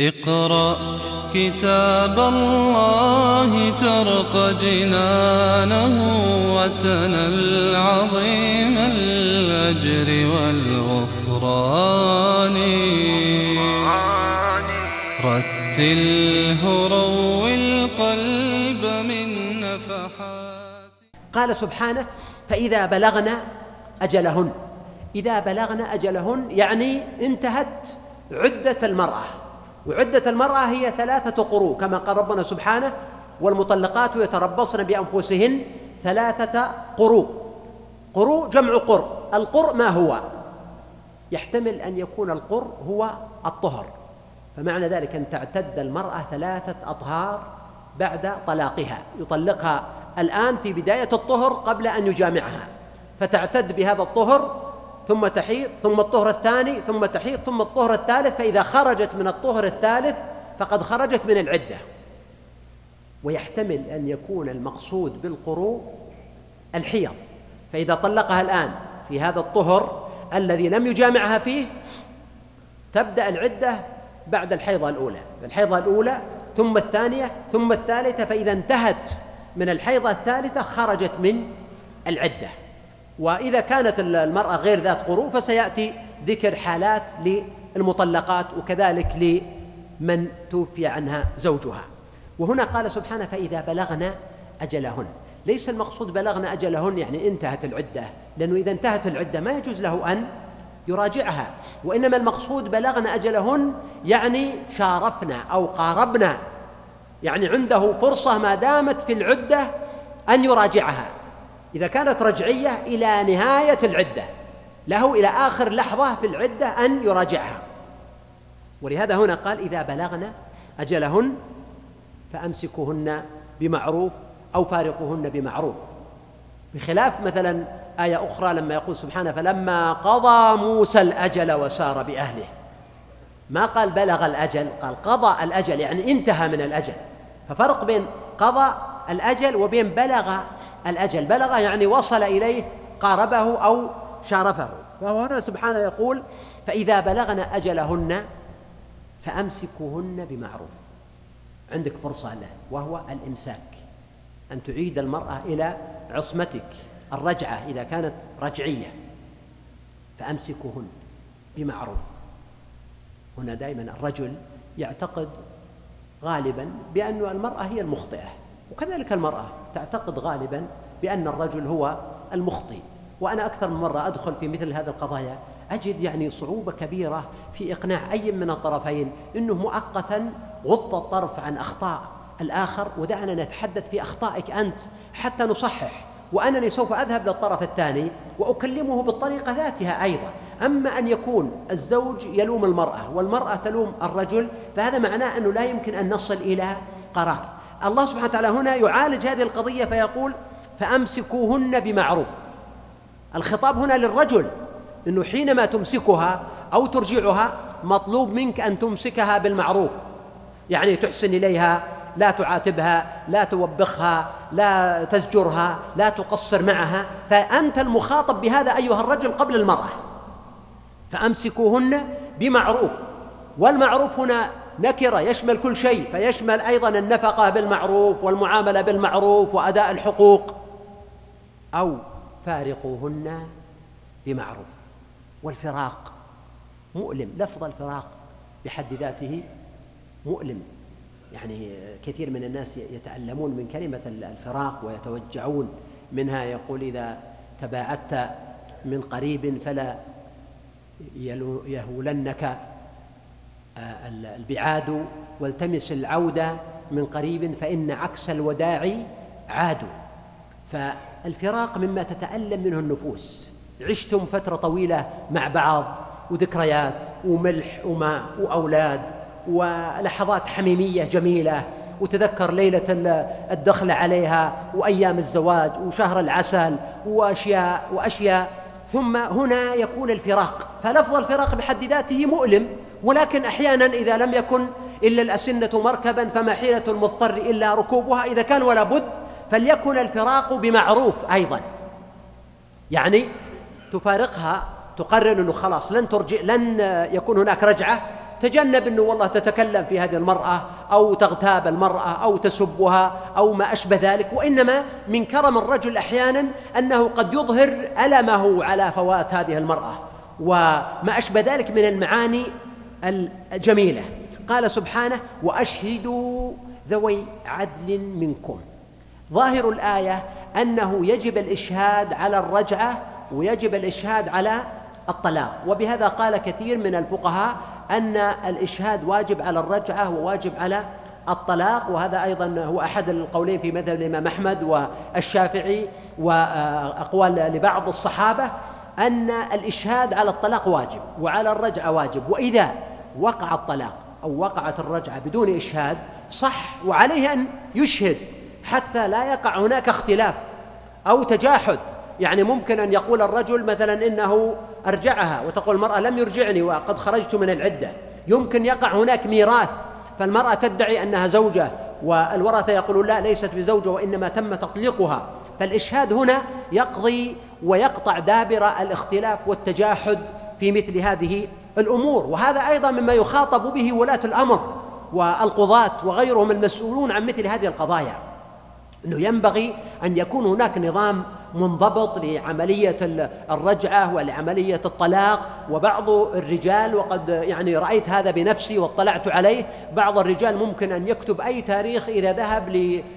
اقرأ كتاب الله ترق جنانه وتنل عظيم الأجر والغفران. رتله روي القلب من نفحات. قال سبحانه فإذا بلغنا أجلهن. إذا بلغنا أجلهن يعني انتهت عدة المرأة. وعدة المرأة هي ثلاثة قروء كما قال ربنا سبحانه والمطلقات يتربصن بأنفسهن ثلاثة قروء قروء جمع قر القر ما هو؟ يحتمل أن يكون القر هو الطهر فمعنى ذلك أن تعتد المرأة ثلاثة أطهار بعد طلاقها يطلقها الآن في بداية الطهر قبل أن يجامعها فتعتد بهذا الطهر ثم تحيض ثم الطهر الثاني ثم تحيض ثم الطهر الثالث فإذا خرجت من الطهر الثالث فقد خرجت من العدة. ويحتمل أن يكون المقصود بالقروء الحيض. فإذا طلقها الآن في هذا الطهر الذي لم يجامعها فيه تبدأ العدة بعد الحيضة الأولى. الحيضة الأولى ثم الثانية ثم الثالثة فإذا انتهت من الحيضة الثالثة خرجت من العدة. وإذا كانت المرأة غير ذات قروء فسيأتي ذكر حالات للمطلقات وكذلك لمن توفي عنها زوجها. وهنا قال سبحانه فإذا بلغنا أجلهن. ليس المقصود بلغنا أجلهن يعني انتهت العدة لأنه إذا انتهت العدة ما يجوز له أن يراجعها. وإنما المقصود بلغنا أجلهن يعني شارفنا أو قاربنا يعني عنده فرصة ما دامت في العدة أن يراجعها. إذا كانت رجعية إلى نهاية العدة له إلى آخر لحظة في العدة أن يراجعها. ولهذا هنا قال إذا بلغن أجلهن فأمسكوهن بمعروف أو فارقوهن بمعروف. بخلاف مثلا آية أخرى لما يقول سبحانه فلما قضى موسى الأجل وسار بأهله. ما قال بلغ الأجل قال قضى الأجل يعني انتهى من الأجل. ففرق بين قضى الأجل وبين بلغ الأجل. بلغ يعني وصل إليه قاربه أو شارفه. فهو هنا سبحانه يقول فإذا بلغن أجلهن فأمسكوهن بمعروف. عندك فرصة له وهو الإمساك. أن تعيد المرأة إلى عصمتك الرجعة إذا كانت رجعية. فأمسكوهن بمعروف. هنا دائما الرجل يعتقد غالبا بأن المرأة هي المخطئة. وكذلك المرأة تعتقد غالبا بأن الرجل هو المخطئ وأنا أكثر من مرة أدخل في مثل هذه القضايا أجد يعني صعوبة كبيرة في إقناع أي من الطرفين أنه مؤقتا غض الطرف عن أخطاء الآخر ودعنا نتحدث في أخطائك أنت حتى نصحح. وأنني سوف أذهب للطرف الثاني وأكلمه بالطريقة ذاتها أيضا. أما أن يكون الزوج يلوم المرأة والمرأة تلوم الرجل فهذا معناه أنه لا يمكن أن نصل إلى قرار. الله سبحانه وتعالى هنا يعالج هذه القضية فيقول فأمسكوهن بمعروف. الخطاب هنا للرجل أنه حينما تمسكها أو ترجعها مطلوب منك أن تمسكها بالمعروف. يعني تحسن إليها لا تعاتبها لا توبخها لا تزجرها لا تقصر معها. فأنت المخاطب بهذا أيها الرجل قبل المرأة. فأمسكوهن بمعروف. والمعروف هنا نكرة يشمل كل شيء فيشمل أيضا النفقة بالمعروف والمعاملة بالمعروف وأداء الحقوق. أو فارقوهن بمعروف. والفراق مؤلم لفظ الفراق بحد ذاته مؤلم. يعني كثير من الناس يتألمون من كلمة الفراق ويتوجعون. منها يقول إذا تباعدت من قريب فلا يهولنك البعاد والتمس العودة من قريب فإن عكس الوداع عاد. فالفراق مما تتألم منه النفوس. عشتم فترة طويلة مع بعض وذكريات وملح وماء وأولاد ولحظات حميمية جميلة وتذكر ليلة الدخل عليها وأيام الزواج وشهر العسل وأشياء وأشياء. ثم هنا يكون الفراق. فلفظ الفراق بحد ذاته مؤلم ولكن أحيانا إذا لم يكن إلا الأسنة مركبا فما حيلة المضطر إلا ركوبها إذا كان ولا بد فليكن الفراق بمعروف أيضا. يعني تفارقها تقرر أنه خلاص لن ترجع لن يكون هناك رجعة. تجنب أنه والله تتكلم في هذه المرأة أو تغتاب المرأة أو تسبها أو ما أشبه ذلك. وإنما من كرم الرجل أحيانا أنه قد يظهر ألمه على فوات هذه المرأة. وما أشبه ذلك من المعاني الجميلة. قال سبحانه وأشهدوا ذوي عدل منكم. ظاهر الآية أنه يجب الإشهاد على الرجعة ويجب الإشهاد على الطلاق. وبهذا قال كثير من الفقهاء أن الإشهاد واجب على الرجعة وواجب على الطلاق. وهذا أيضا هو أحد القولين في مذهب الإمام أحمد والشافعي وأقوال لبعض الصحابة أن الإشهاد على الطلاق واجب وعلى الرجعة واجب. وإذا وقع الطلاق أو وقعت الرجعة بدون إشهاد صح وعليه أن يشهد حتى لا يقع هناك اختلاف أو تجاحد. يعني ممكن أن يقول الرجل مثلا إنه أرجعها وتقول المرأة لم يرجعني وقد خرجت من العدة. يمكن يقع هناك ميراث فالمرأة تدعي أنها زوجة والورثة يقولون لا ليست بزوجة وإنما تم تطليقها. فالإشهاد هنا يقضي ويقطع دابر الاختلاف والتجاحد في مثل هذه الأمور وهذا أيضا مما يخاطب به ولاة الأمر والقضاة وغيرهم المسؤولون عن مثل هذه القضايا. أنه ينبغي أن يكون هناك نظام منضبط لعملية الرجعة ولعملية الطلاق وبعض الرجال وقد يعني رأيت هذا بنفسي واطلعت عليه بعض الرجال ممكن أن يكتب أي تاريخ إذا ذهب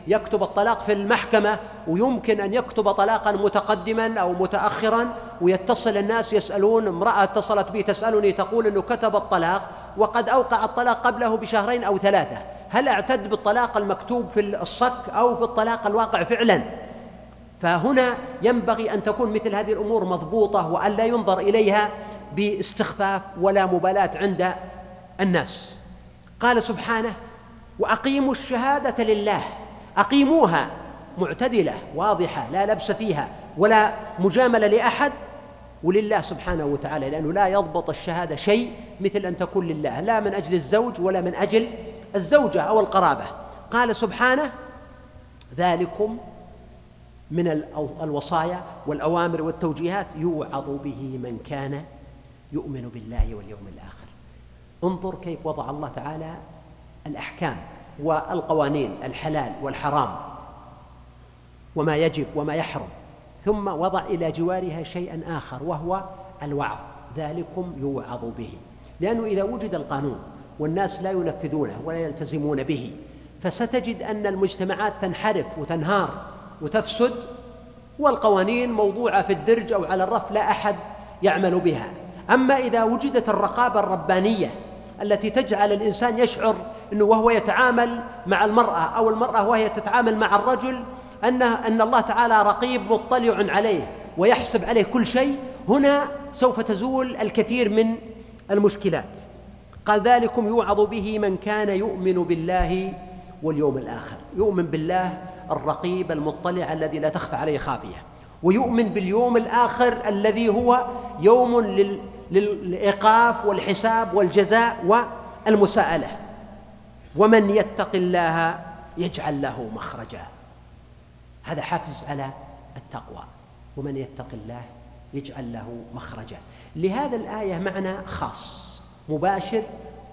ليكتب الطلاق في المحكمة ويمكن أن يكتب طلاقا متقدما أو متأخرا ويتصل الناس يسألون امرأة اتصلت بي تسألني تقول أنه كتب الطلاق وقد أوقع الطلاق قبله بشهرين أو ثلاثة. هل اعتد بالطلاق المكتوب في الصك أو في الطلاق الواقع فعلا؟ فهنا ينبغي أن تكون مثل هذه الأمور مضبوطة وأن لا ينظر إليها باستخفاف ولا مبالاة عند الناس. قال سبحانه وأقيموا الشهادة لله. أقيموها معتدلة واضحة لا لبس فيها ولا مجاملة لأحد ولله سبحانه وتعالى لأنه لا يضبط الشهادة شيء مثل أن تكون لله لا من أجل الزوج ولا من أجل الزوجة أو القرابة. قال سبحانه ذلكم من الوصايا والأوامر والتوجيهات يوعظ به من كان يؤمن بالله واليوم الآخر. انظر كيف وضع الله تعالى الأحكام والقوانين الحلال والحرام وما يجب وما يحرم ثم وضع إلى جوارها شيئا آخر وهو الوعظ. ذلكم يوعظ به. لأنه إذا وجد القانون والناس لا ينفذونه ولا يلتزمون به. فستجد أن المجتمعات تنحرف وتنهار وتفسد والقوانين موضوعة في الدرج أو على الرف لا أحد يعمل بها. أما إذا وجدت الرقابة الربانية التي تجعل الإنسان يشعر أنه وهو يتعامل مع المرأة أو المرأة وهي تتعامل مع الرجل أن أن الله تعالى رقيب مطلع عليه ويحسب عليه كل شيء هنا سوف تزول الكثير من المشكلات. قال ذلكم يوعظ به من كان يؤمن بالله واليوم الآخر. يؤمن بالله الرقيب المطلع الذي لا تخفى عليه خافية. ويؤمن باليوم الآخر الذي هو يوم للإيقاف والحساب والجزاء والمساءلة. ومن يتق الله يجعل له مخرجا. هذا حافز على التقوى. ومن يتق الله يجعل له مخرجا. لهذا الآية معنى خاص. مباشر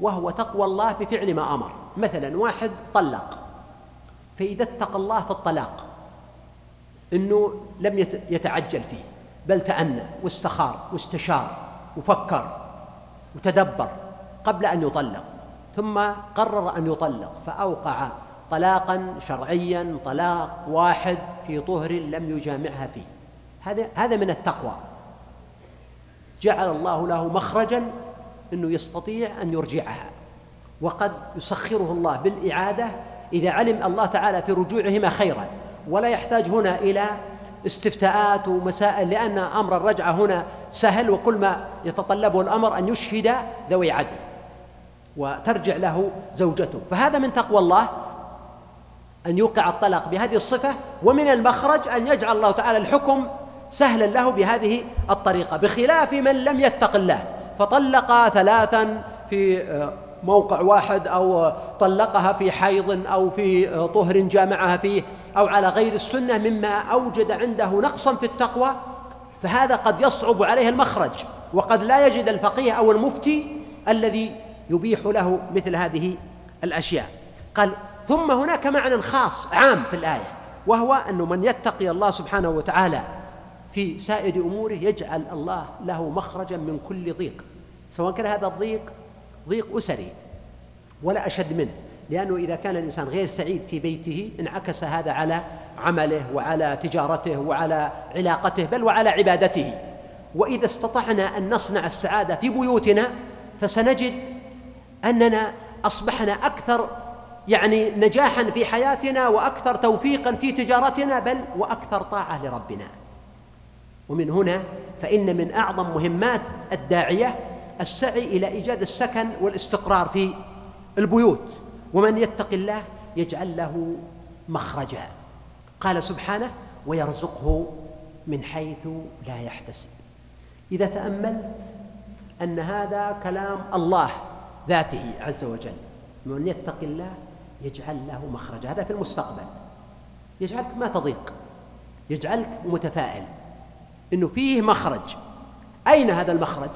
وهو تقوى الله بفعل ما أمر. مثلا واحد طلق فإذا اتقى الله في الطلاق أنه لم يتعجل فيه بل تأنى واستخار واستشار وفكر وتدبر قبل أن يطلق. ثم قرر أن يطلق فأوقع طلاقا شرعيا طلاق واحد في طهر لم يجامعها فيه. هذا هذا من التقوى. جعل الله له مخرجا إنه يستطيع أن يرجعها. وقد يسخره الله بالإعادة إذا علم الله تعالى في رجوعهما خيرا. ولا يحتاج هنا إلى استفتاءات ومسائل لأن أمر الرجعة هنا سهل وكل ما يتطلبه الأمر أن يشهد ذوي عدل وترجع له زوجته. فهذا من تقوى الله أن يوقع الطلاق بهذه الصفة ومن المخرج أن يجعل الله تعالى الحكم سهلا له بهذه الطريقة بخلاف من لم يتق الله. فطلق ثلاثا في آه، موقع واحد أو طلقها في حيض أو في آه، طهر جامعها فيه أو على غير السنة مما أوجد عنده نقصا في التقوى فهذا قد يصعب عليه المخرج وقد لا يجد الفقيه أو المفتي الذي يبيح له مثل هذه الأشياء. قال ثم هناك معنى خاص عام في الآية وهو أنه من يتقي الله سبحانه وتعالى في سائر أموره يجعل الله له مخرجا من كل ضيق. سواء كان هذا الضيق ضيق أسري ولا أشد منه لأنه إذا كان الإنسان غير سعيد في بيته انعكس هذا على عمله وعلى تجارته وعلى علاقته بل وعلى عبادته. وإذا استطعنا أن نصنع السعادة في بيوتنا فسنجد أننا أصبحنا أكثر يعني نجاحا في حياتنا وأكثر توفيقا في تجارتنا بل وأكثر طاعة لربنا. ومن هنا فإن من أعظم مهمات الداعية السعي إلى إيجاد السكن والاستقرار في البيوت. ومن يتق الله يجعل له مخرجا. قال سبحانه ويرزقه من حيث لا يحتسب. إذا تأملت أن هذا كلام الله ذاته عز وجل من يتق الله يجعل له مخرجا. هذا في المستقبل. يجعلك ما تضيق يجعلك متفائل. إنه فيه مخرج. أين هذا المخرج؟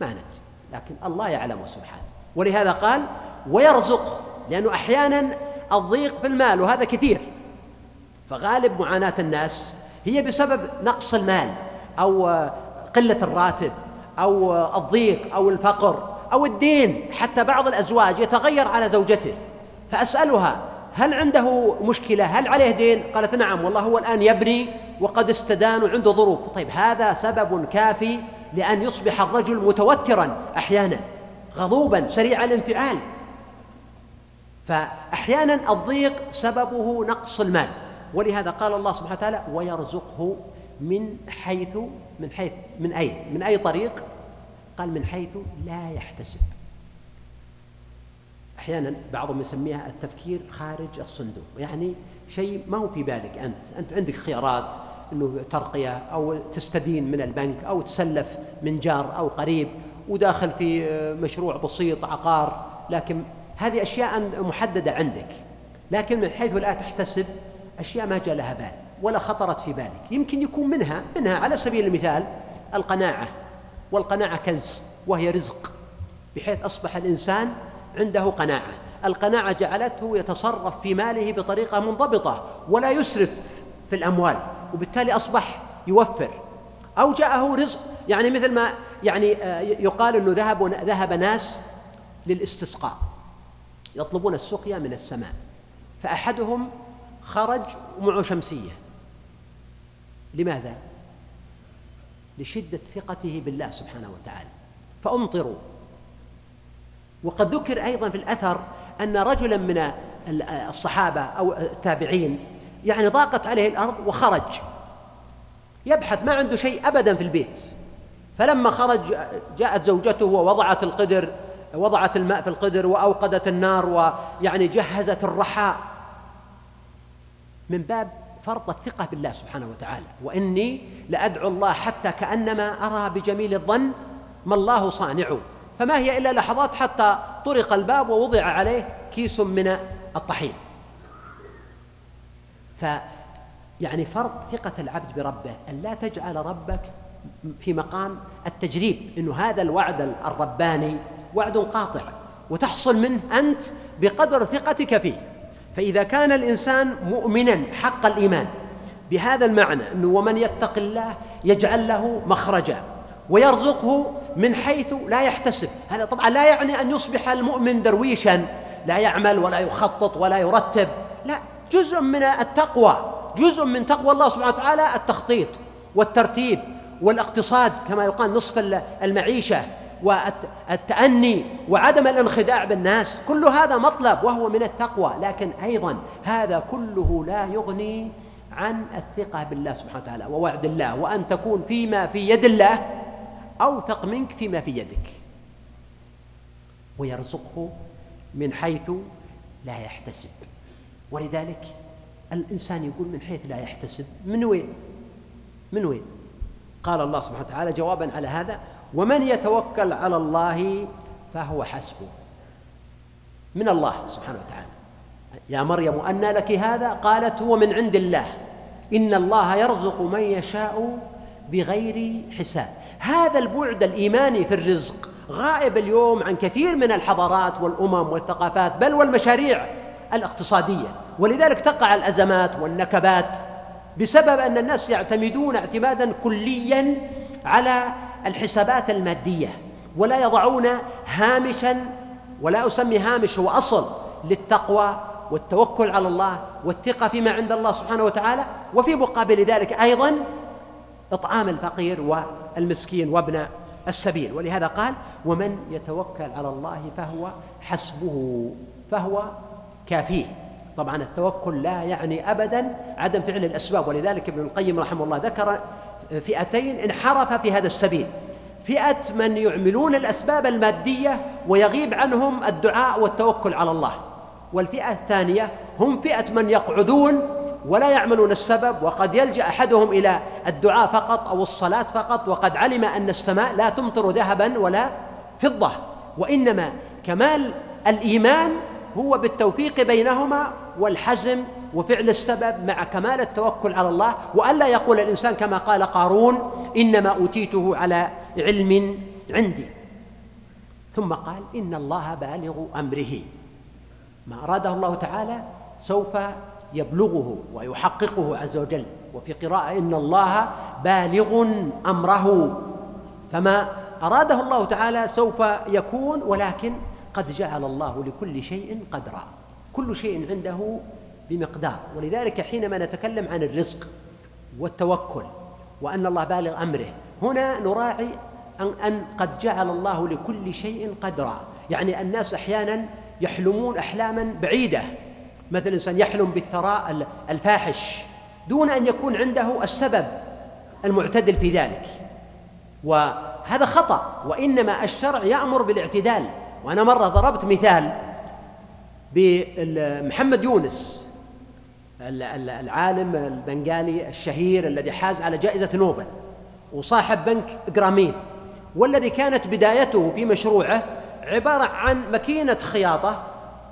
ما ندري لكن الله يعلمه سبحانه ولهذا قال ويرزق لأنه أحيانا الضيق في المال وهذا كثير. فغالب معاناة الناس هي بسبب نقص المال أو قلة الراتب أو الضيق أو الفقر أو الدين. حتى بعض الأزواج يتغير على زوجته. فأسألها هل عنده مشكلة؟ هل عليه دين؟ قالت نعم والله هو الآن يبني وقد استدان وعنده ظروف. طيب هذا سبب كافي لأن يصبح الرجل متوترا أحيانا غضوبا سريع الانفعال. فاحيانا الضيق سببه نقص المال. ولهذا قال الله سبحانه وتعالى ويرزقه من حيث من حيث من اين من أي طريق؟ قال من حيث لا يحتسب. أحيانا بعضهم يسميها التفكير خارج الصندوق. يعني شيء ما هو في بالك أنت؟ أنت عندك خيارات انه ترقية أو تستدين من البنك أو تسلف من جار أو قريب وداخل في مشروع بسيط عقار. لكن هذه أشياء محددة عندك. لكن من حيث لا تحتسب أشياء ما جاء لها بال ولا خطرت في بالك. يمكن يكون منها منها على سبيل المثال القناعة والقناعة كنز وهي رزق بحيث أصبح الإنسان عنده قناعة. القناعة جعلته يتصرف في ماله بطريقة منضبطة ولا يسرف في الأموال. وبالتالي أصبح يوفر. أو جاءه رزق يعني مثل ما يعني آه، يقال إنه ذهب ذهب ناس للاستسقاء. يطلبون السقيا من السماء. فأحدهم خرج ومعه شمسية. لماذا؟ لشدة ثقته بالله سبحانه وتعالى. فأمطروا. وقد ذكر أيضا في الأثر أن رجلا من الصحابة أو التابعين يعني ضاقت عليه الأرض وخرج. يبحث ما عنده شيء ابدا في البيت. فلما خرج جاءت زوجته ووضعت القدر وضعت الماء في القدر وأوقدت النار ويعني جهزت الرحاء. من باب فرض الثقة بالله سبحانه وتعالى. وإني لأدعو الله حتى كأنما أرى بجميل الظن ما الله صانعه. فما هي إلا لحظات حتى طرق الباب ووضع عليه كيس من الطحين. ف يعني فرض ثقة العبد بربه أن لا تجعل ربك في مقام التجريب أنه هذا الوعد الرباني وعد قاطع وتحصل منه أنت بقدر ثقتك فيه. فإذا كان الإنسان مؤمنا حق الإيمان بهذا المعنى أنه ومن يتق الله يجعل له مخرجا ويرزقه من حيث لا يحتسب. هذا طبعا لا يعني أن يصبح المؤمن درويشا لا يعمل ولا يخطط ولا يرتب لا. جزء من التقوى جزء من تقوى الله سبحانه وتعالى التخطيط والترتيب والاقتصاد كما يقال نصف المعيشة والتأني وعدم الانخداع بالناس. كل هذا مطلب وهو من التقوى لكن أيضا هذا كله لا يغني عن الثقة بالله سبحانه وتعالى ووعد الله وأن تكون فيما في يد الله أوثق منك فيما في يدك. ويرزقه من حيث لا يحتسب. ولذلك الإنسان يقول من حيث لا يحتسب. من وين؟ من وين؟ قال الله سبحانه وتعالى جوابا على هذا ومن يتوكل على الله فهو حسبه. من الله سبحانه وتعالى. يا مريم أن لك هذا؟ قالت هو من عند الله. إن الله يرزق من يشاء بغير حساب. هذا البعد الإيماني في الرزق غائب اليوم عن كثير من الحضارات والأمم والثقافات بل والمشاريع. الاقتصادية. ولذلك تقع الأزمات والنكبات بسبب أن الناس يعتمدون اعتمادا كليا على الحسابات المادية ولا يضعون هامشا ولا أسمي هامش هو أصل للتقوى والتوكل على الله والثقة فيما عند الله سبحانه وتعالى وفي مقابل ذلك أيضا إطعام الفقير والمسكين وابن السبيل. ولهذا قال ومن يتوكل على الله فهو حسبه فهو كافية. طبعا التوكل لا يعني ابدا عدم فعل الأسباب ولذلك ابن القيم رحمه الله ذكر فئتين انحرف في هذا السبيل. فئة من يعملون الأسباب المادية ويغيب عنهم الدعاء والتوكل على الله. والفئة الثانية هم فئة من يقعدون ولا يعملون السبب وقد يلجأ أحدهم إلى الدعاء فقط أو الصلاة فقط وقد علم أن السماء لا تمطر ذهبا ولا فضة. وإنما كمال الإيمان هو بالتوفيق بينهما والحزم وفعل السبب مع كمال التوكل على الله وألا يقول الإنسان كما قال قارون إنما أوتيته على علم عندي. ثم قال إن الله بالغ أمره. ما أراده الله تعالى سوف يبلغه ويحققه عز وجل. وفي قراءة إن الله بالغ أمره. فما أراده الله تعالى سوف يكون ولكن قد جعل الله لكل شيء قدرا. كل شيء عنده بمقدار. ولذلك حينما نتكلم عن الرزق والتوكل وأن الله بالغ أمره هنا نراعي أن, قد جعل الله لكل شيء قدرا. يعني الناس أحيانا يحلمون أحلاما بعيدة. مثل إنسان يحلم بالثراء الفاحش دون أن يكون عنده السبب المعتدل في ذلك. وهذا خطأ. وإنما الشرع يأمر بالاعتدال. وأنا مرة ضربت مثال بمحمد يونس العالم البنغالي الشهير الذي حاز على جائزة نوبل وصاحب بنك جرامين والذي كانت بدايته في مشروعه عبارة عن ماكينة خياطة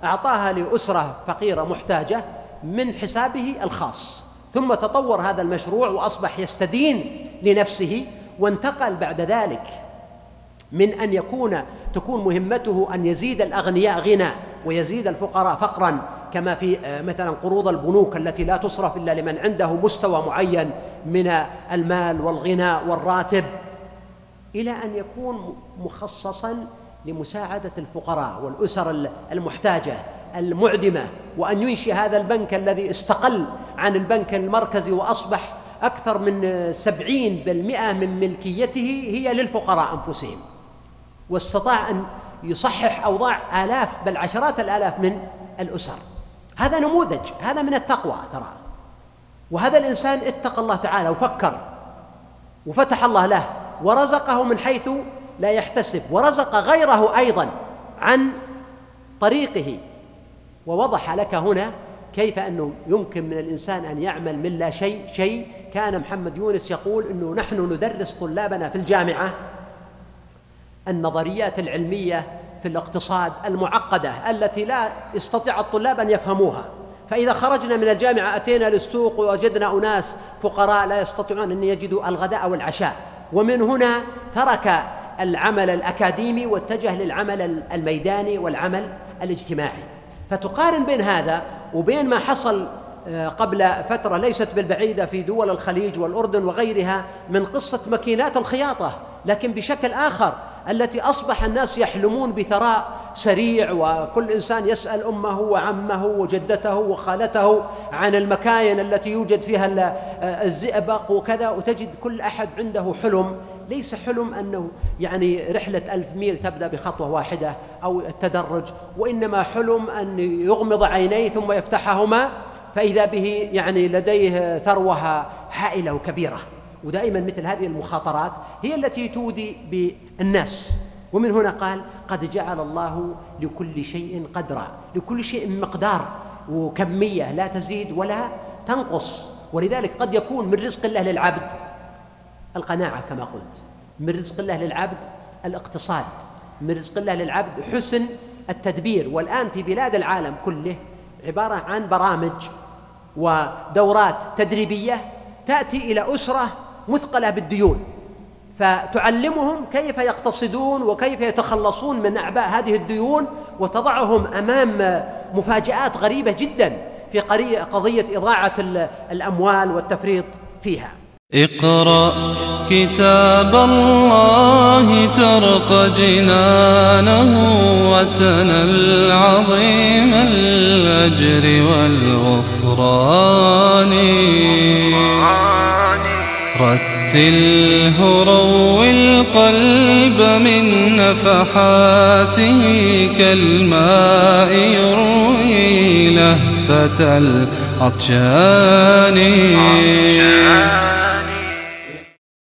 أعطاها لأسرة فقيرة محتاجة من حسابه الخاص. ثم تطور هذا المشروع وأصبح يستدين لنفسه وانتقل بعد ذلك من أن يكون تكون مهمته أن يزيد الأغنياء غنى ويزيد الفقراء فقرا كما في آه، مثلا قروض البنوك التي لا تصرف إلا لمن عنده مستوى معين من المال والغنى والراتب. إلى أن يكون مخصصا لمساعدة الفقراء والأسر المحتاجة المعدمة وأن ينشئ هذا البنك الذي استقل عن البنك المركزي وأصبح أكثر من سبعين بالمئة من ملكيته هي للفقراء أنفسهم. واستطاع أن يصحح أوضاع آلاف بل عشرات الآلاف من الأسر. هذا نموذج هذا من التقوى ترى. وهذا الإنسان اتقى الله تعالى وفكر وفتح الله له ورزقه من حيث لا يحتسب ورزق غيره أيضا عن طريقه. ووضح لك هنا كيف أنه يمكن من الإنسان أن يعمل من لا شيء شيء كان محمد يونس يقول أنه نحن ندرس طلابنا في الجامعة. النظريات العلمية في الاقتصاد المعقدة التي لا يستطيع الطلاب أن يفهموها. فإذا خرجنا من الجامعة أتينا للسوق ووجدنا أناس فقراء لا يستطيعون أن يجدوا الغداء والعشاء. ومن هنا ترك العمل الأكاديمي واتجه للعمل الميداني والعمل الاجتماعي. فتقارن بين هذا وبين ما حصل آه، قبل فترة ليست بالبعيدة في دول الخليج والأردن وغيرها من قصة ماكينات الخياطة لكن بشكل آخر التي أصبح الناس يحلمون بثراء سريع وكل إنسان يسأل أمه وعمه وجدته وخالته عن المكاين التي يوجد فيها الزئبق وكذا وتجد كل أحد عنده حلم. ليس حلم أنه يعني رحلة ألف ميل تبدأ بخطوة واحدة أو التدرج وإنما حلم أن يغمض عينيه ثم يفتحهما فإذا به يعني لديه ثروة هائلة وكبيرة. ودائما مثل هذه المخاطرات هي التي تودي بالناس. ومن هنا قال قد جعل الله لكل شيء قدرا لكل شيء مقدار وكمية لا تزيد ولا تنقص. ولذلك قد يكون من رزق الله للعبد القناعة كما قلت من رزق الله للعبد الاقتصاد من رزق الله للعبد حسن التدبير. والآن في بلاد العالم كله عبارة عن برامج ودورات تدريبية تأتي إلى أسرة مثقلة بالديون. فتعلمهم كيف يقتصدون وكيف يتخلصون من أعباء هذه الديون وتضعهم أمام مفاجآت غريبة جدا في قضية إضاعة الأموال والتفريط فيها. اقرأ كتاب الله ترق جنانه وتنل عظيم الأجر والغفران. رتله روي القلب من نفحاته كالماء يروي لهفة العطشان.